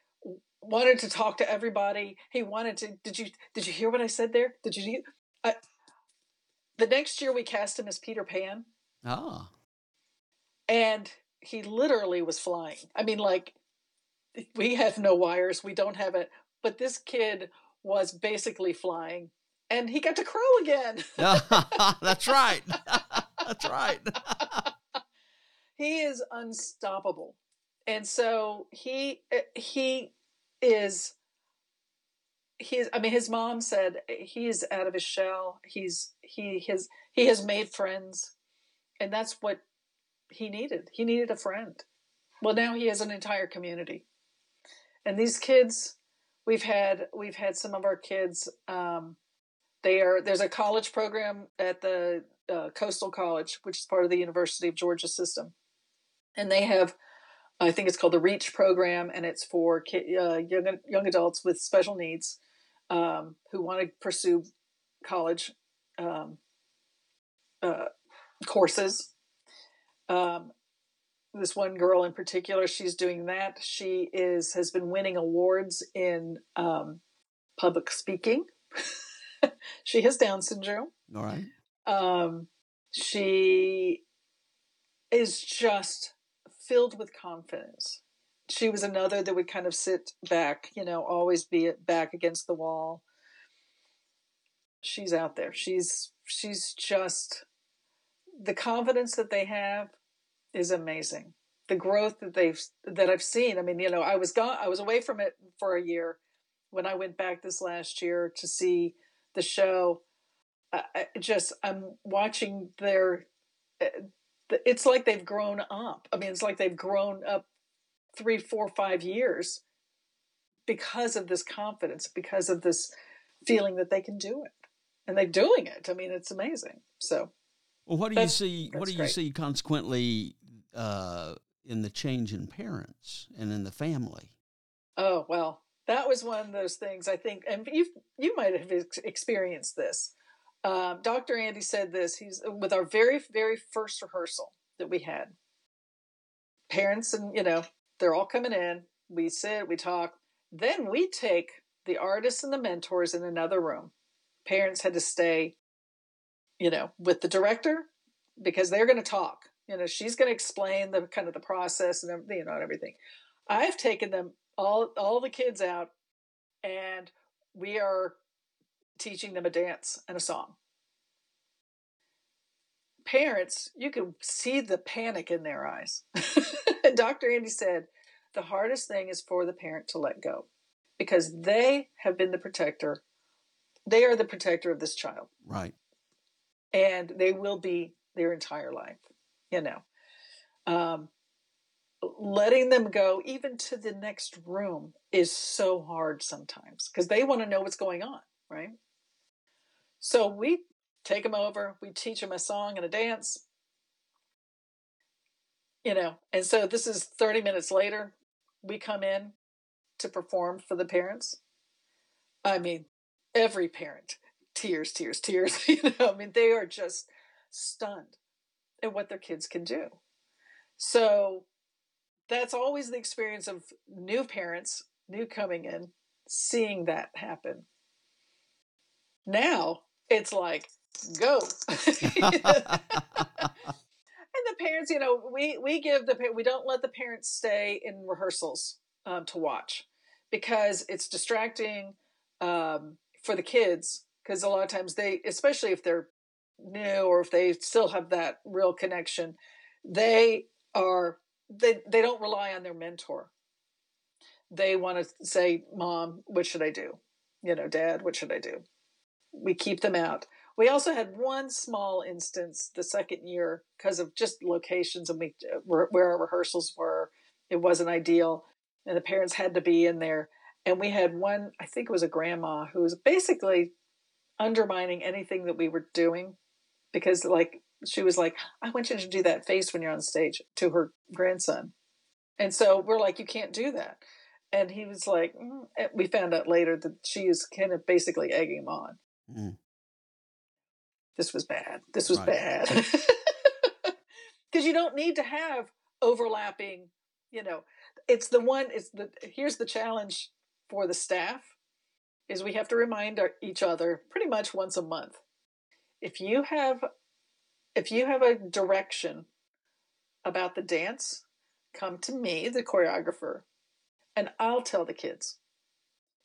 wanted to talk to everybody. He wanted to. Did you did you hear what I said there? Did you? I, the next year we cast him as Peter Pan. Ah. And he literally was flying. I mean, like we have no wires. We don't have it. But this kid was basically flying and he got to crow again. That's right. That's right. he is unstoppable. And so he eh, he is he's I mean his mom said he's out of his shell. He's he has he has made friends. And that's what he needed. He needed a friend. Well, now he has an entire community. And these kids we've had we've had some of our kids um, they are there's a college program at the uh, coastal college which is part of the university of georgia system. And they have i think it's called the reach program and it's for uh, young, young adults with special needs um, who want to pursue college um, uh, courses. Um, this one girl in particular she's doing that. She is has been winning awards in um, public speaking. She has down syndrome. All right. Um, she is just filled with confidence. She was another that would kind of sit back you know always be back against the wall. She's out there. She's she's just the confidence that they have is amazing. The growth that they've that I've seen. I mean, you know, I was gone. I was away from it for a year when I went back this last year to see the show. I just I'm watching their. Eh, it's like they've grown up. I mean, it's like they've grown up three, four, five years because of this confidence, because of this feeling that they can do it, and they're doing it. I mean, it's amazing. So. Well, what do you see? What do you great. see consequently uh, in the change in parents and in the family? Oh well, that was one of those things I think, and you you might have ex- experienced this. Um, Dr. Andy said this. He's with our very very first rehearsal that we had. Parents and you know they're all coming in. We sit, we talk. Then we take the artists and the mentors in another room. Parents had to stay, you know, with the director because they're going to talk. You know, she's going to explain the kind of the process and you know and everything. I've taken them all all the kids out and we are teaching them a dance and a song. Parents, you can see the panic in their eyes. Dr. Andy said, the hardest thing is for the parent to let go because they have been the protector. They are the protector of this child. Right. And they will be their entire life, you know. Um, letting them go even to the next room is so hard sometimes because they want to know what's going on, right? So we take them over, we teach them a song and a dance, you know, and so this is 30 minutes later, we come in to perform for the parents. I mean, every parent, tears, tears, tears, you know, I mean, they are just stunned at what their kids can do. So that's always the experience of new parents, new coming in, seeing that happen. Now it's like, go. and the parents, you know, we, we give the, we don't let the parents stay in rehearsals um, to watch because it's distracting um, for the kids. Because a lot of times they, especially if they're new or if they still have that real connection, they are they they don't rely on their mentor. They want to say, "Mom, what should I do?" You know, "Dad, what should I do?" We keep them out. We also had one small instance the second year because of just locations and we uh, where our rehearsals were. It wasn't ideal, and the parents had to be in there. And we had one, I think it was a grandma who was basically undermining anything that we were doing because, like, she was like, I want you to do that face when you're on stage to her grandson. And so we're like, you can't do that. And he was like, mm. we found out later that she is kind of basically egging him on. Mm. This was bad. This was right. bad. Because you don't need to have overlapping, you know, it's the one, it's the, here's the challenge for the staff is we have to remind our, each other pretty much once a month. If you have if you have a direction about the dance, come to me, the choreographer, and I'll tell the kids.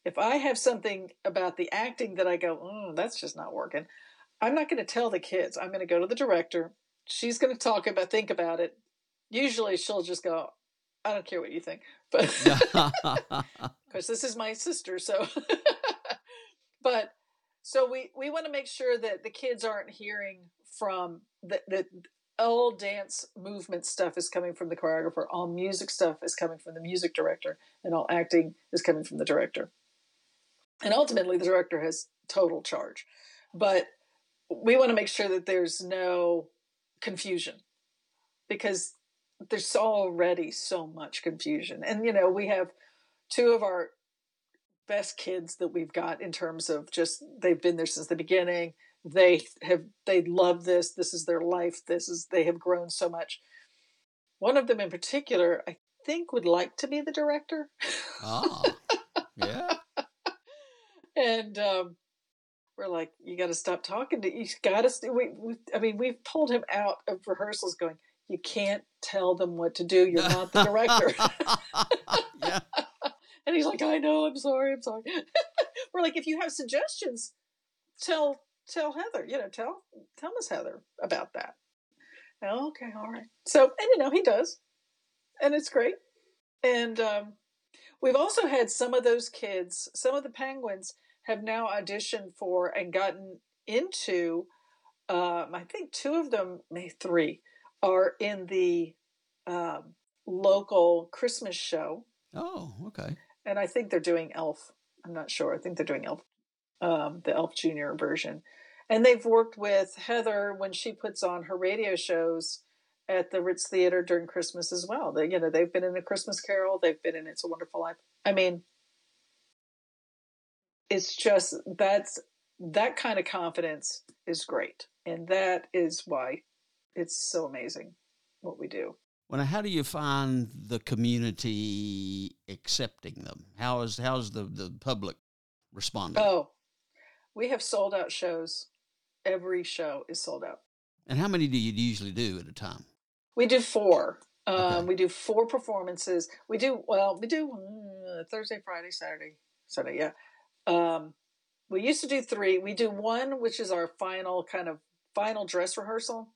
If I have something about the acting that I go, mm, that's just not working, I'm not going to tell the kids. I'm going to go to the director. She's going to talk about, think about it. Usually she'll just go, I don't care what you think, but because this is my sister, so. but so we we want to make sure that the kids aren't hearing from the, the all dance movement stuff is coming from the choreographer all music stuff is coming from the music director and all acting is coming from the director. And ultimately the director has total charge. But we want to make sure that there's no confusion because there's already so much confusion. And you know we have two of our best kids that we've got in terms of just they've been there since the beginning. They have they love this. This is their life. This is they have grown so much. One of them in particular i think would like to be the director. Ah yeah. And um, we're like you got to stop talking to you got to we, we i mean we've pulled him out of rehearsals going you can't tell them what to do. You're not the director. and he's like i know i'm sorry i'm sorry we're like if you have suggestions tell tell Heather, you know, tell tell Miss Heather about that. Okay, all right. So, and you know, he does, and it's great. And um, we've also had some of those kids, some of the penguins have now auditioned for and gotten into. Um, I think two of them, maybe three, are in the um, local Christmas show. Oh, okay. And I think they're doing Elf. I'm not sure. I think they're doing Elf um, the Elf Junior version. And they've worked with Heather when she puts on her radio shows at the Ritz Theater during Christmas as well. They, you know, they've been in A Christmas Carol, they've been in It's a Wonderful Life. I mean, it's just that's that kind of confidence is great, and that is why it's so amazing what we do. Well, how do you find the community accepting them? How is how's the the public responding? Oh, we have sold out shows. Every show is sold out. And how many do you usually do at a time? We do four. Um, We do four performances. We do well. We do uh, Thursday, Friday, Saturday, Sunday. Yeah. Um, we used to do three. We do one, which is our final kind of final dress rehearsal.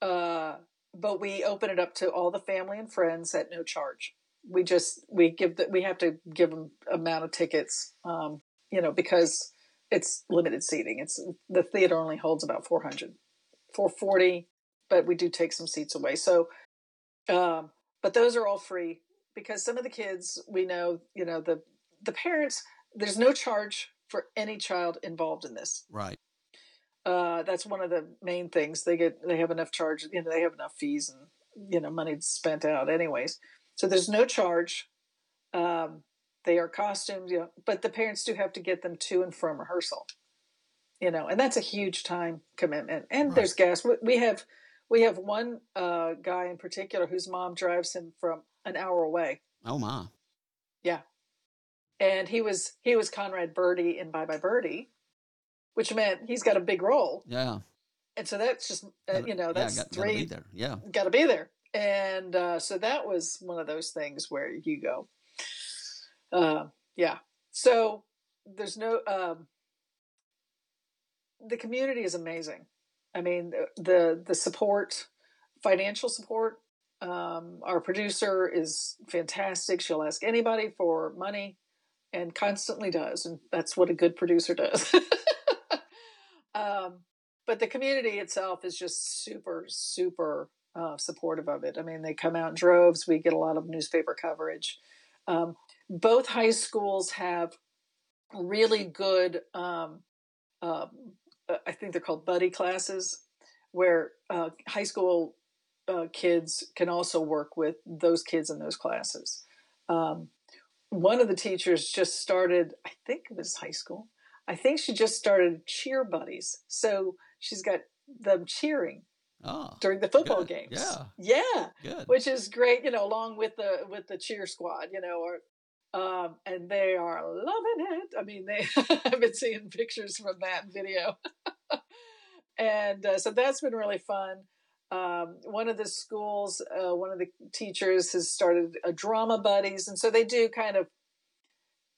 Uh, but we open it up to all the family and friends at no charge. We just we give that we have to give them amount of tickets, um, you know, because it's limited seating. It's the theater only holds about 400, 440, but we do take some seats away. So, um, but those are all free because some of the kids we know, you know, the the parents. There's no charge for any child involved in this Right. Uh, that's one of the main things they get they have enough charge you know they have enough fees and you know money spent out anyways so there's no charge um, they are costumed you know but the parents do have to get them to and from rehearsal you know and that's a huge time commitment and Right. there's gas We- have we have one uh, guy in particular whose mom drives him from an hour away Oh my. Yeah. And he was he was conrad birdie in bye bye birdie which meant he's got a big role Yeah. and so that's just uh, you know yeah, that's got, three Gotta be there. Yeah. got to be there. And uh, so that was one of those things where you go, uh, yeah. So there's no, um, the community is amazing. I mean, the the support, financial support. Um, our producer is fantastic. She'll ask anybody for money, and constantly does, and that's what a good producer does. um, but the community itself is just super, super uh, supportive of it. I mean, they come out in droves. We get a lot of newspaper coverage. Um, both high schools have really good, um, uh, I think they're called buddy classes, where uh, high school uh, kids can also work with those kids in those classes. Um, one of the teachers just started, I think it was high school. I think she just started cheer buddies. So she's got them cheering Oh, during the football Good. games. Yeah. Yeah. good. Which is great, you know, along with the with the cheer squad, you know, or um, and they are loving it. I mean, they I've been seeing pictures from that video, and uh, so that's been really fun. Um, one of the schools, uh, one of the teachers has started a drama buddies, and so they do kind of,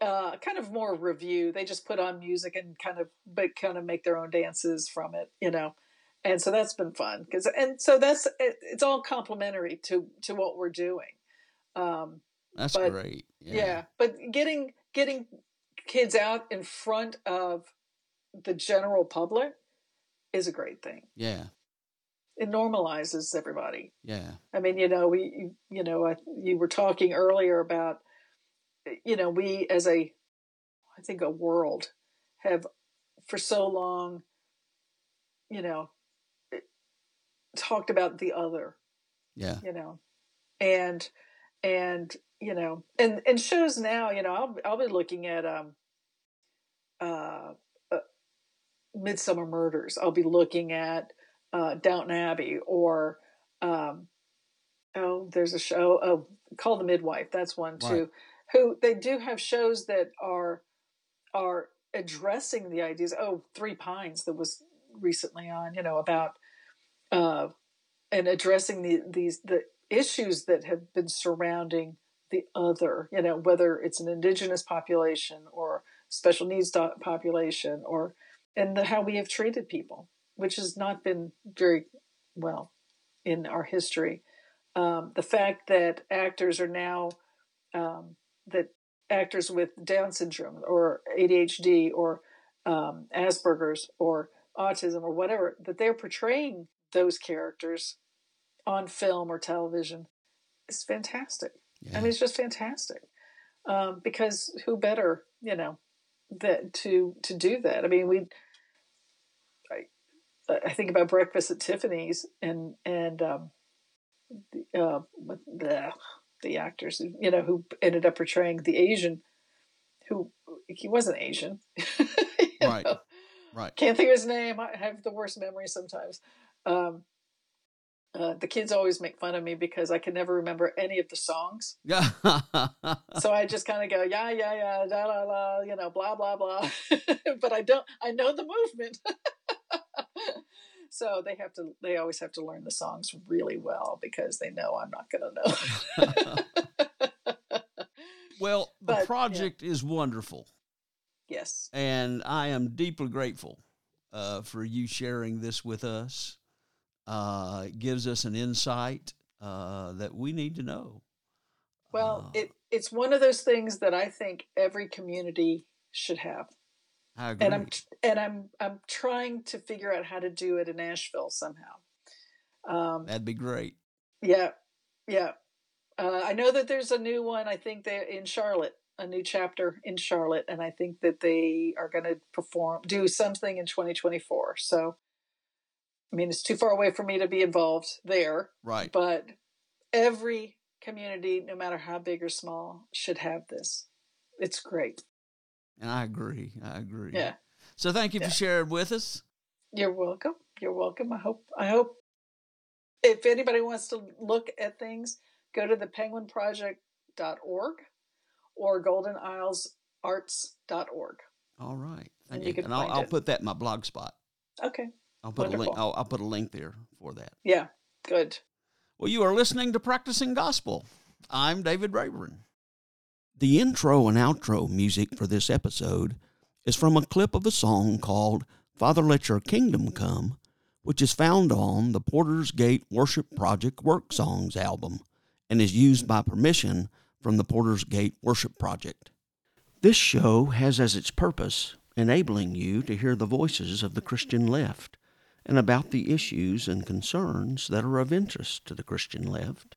uh, kind of more review. They just put on music and kind of, but kind of make their own dances from it, you know. And so that's been fun because, and so that's it, it's all complementary to to what we're doing. Um, That's but- great. yeah. Yeah. but getting getting kids out in front of the general public is a great thing. Yeah. It normalizes everybody. Yeah. I mean, you know, we, you, you know, I, you were talking earlier about, you know, we as a, I think a world have for so long, you know, talked about the other, Yeah. you know, and, and, you know, and, and shows now, you know, I'll, I'll be looking at, um, uh, uh Midsomer Murders. I'll be looking at, uh, Downton Abbey or, um, oh, there's a show, oh, Call The Midwife. That's one too. Right. Who they do have shows that are are addressing the ideas. Oh, Three Pines that was recently on, you know, about uh, and addressing the these the issues that have been surrounding the other. You know, whether it's an indigenous population or special needs population or and the, how we have treated people, which has not been very well in our history. Um, the fact that actors are now um, that actors with Down syndrome or ADHD or um, Asperger's or autism or whatever that they're portraying those characters on film or television is fantastic. Yeah. I mean, it's just fantastic um, because who better, you know, that to to do that? I mean, we. I, I think about Breakfast at Tiffany's and and um, the, uh, the the actors, you know, who ended up portraying the Asian, who he wasn't Asian. right. Know? Right. Can't think of his name. I have the worst memory sometimes. Um, uh, the kids always make fun of me because I can never remember any of the songs. Yeah. so I just kind of go, yeah, yeah, yeah, da la la, you know, blah blah blah. but I don't. I know the movement. So they have to. They always have to learn the songs really well because they know I'm not going to know. well, the but, project yeah. is wonderful. Yes. And I am deeply grateful uh, for you sharing this with us uh, gives us an insight uh, that we need to know. Well, uh, it it's one of those things that I think every community should have. And I'm and I'm I'm trying to figure out how to do it in Asheville somehow. Um, That'd be great. Yeah, yeah. Uh, I know that there's a new one. I think they in Charlotte, a new chapter in Charlotte, and I think that they are going to perform do something in 2024. So I mean, it's too far away for me to be involved there. Right. But every community, no matter how big or small, should have this. It's great. And I agree. I agree. Yeah. So thank you yeah. for sharing with us. You're welcome. You're welcome. I hope I hope if anybody wants to look at things, go to the penguinproject.org or goldenislesarts.org. All right. Thank and you. and I'll, I'll put that in my blog spot. Okay. I'll put Wonderful. a link. I'll, I'll put a link there for that. Yeah, good. Well, you are listening to Practicing Gospel. I'm David Rayburn. The intro and outro music for this episode is from a clip of a song called Father Let Your Kingdom Come, which is found on the Porter's Gate Worship Project Work Songs album and is used by permission from the Porter's Gate Worship Project. This show has as its purpose enabling you to hear the voices of the Christian left and about the issues and concerns that are of interest to the Christian left.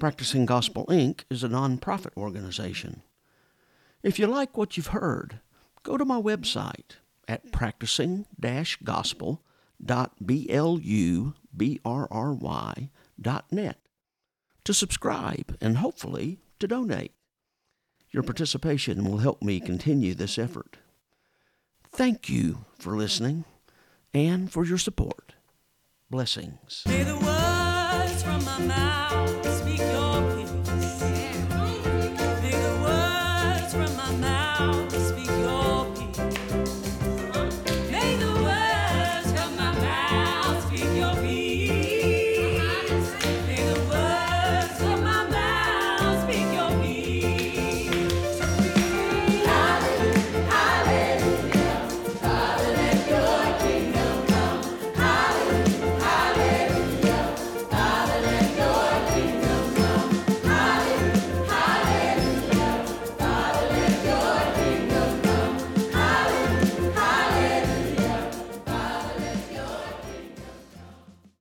Practicing Gospel Inc. is a nonprofit organization. If you like what you've heard, go to my website at practicing-gospel.blubrry.net to subscribe and hopefully to donate. Your participation will help me continue this effort. Thank you for listening and for your support. Blessings from my Mouth.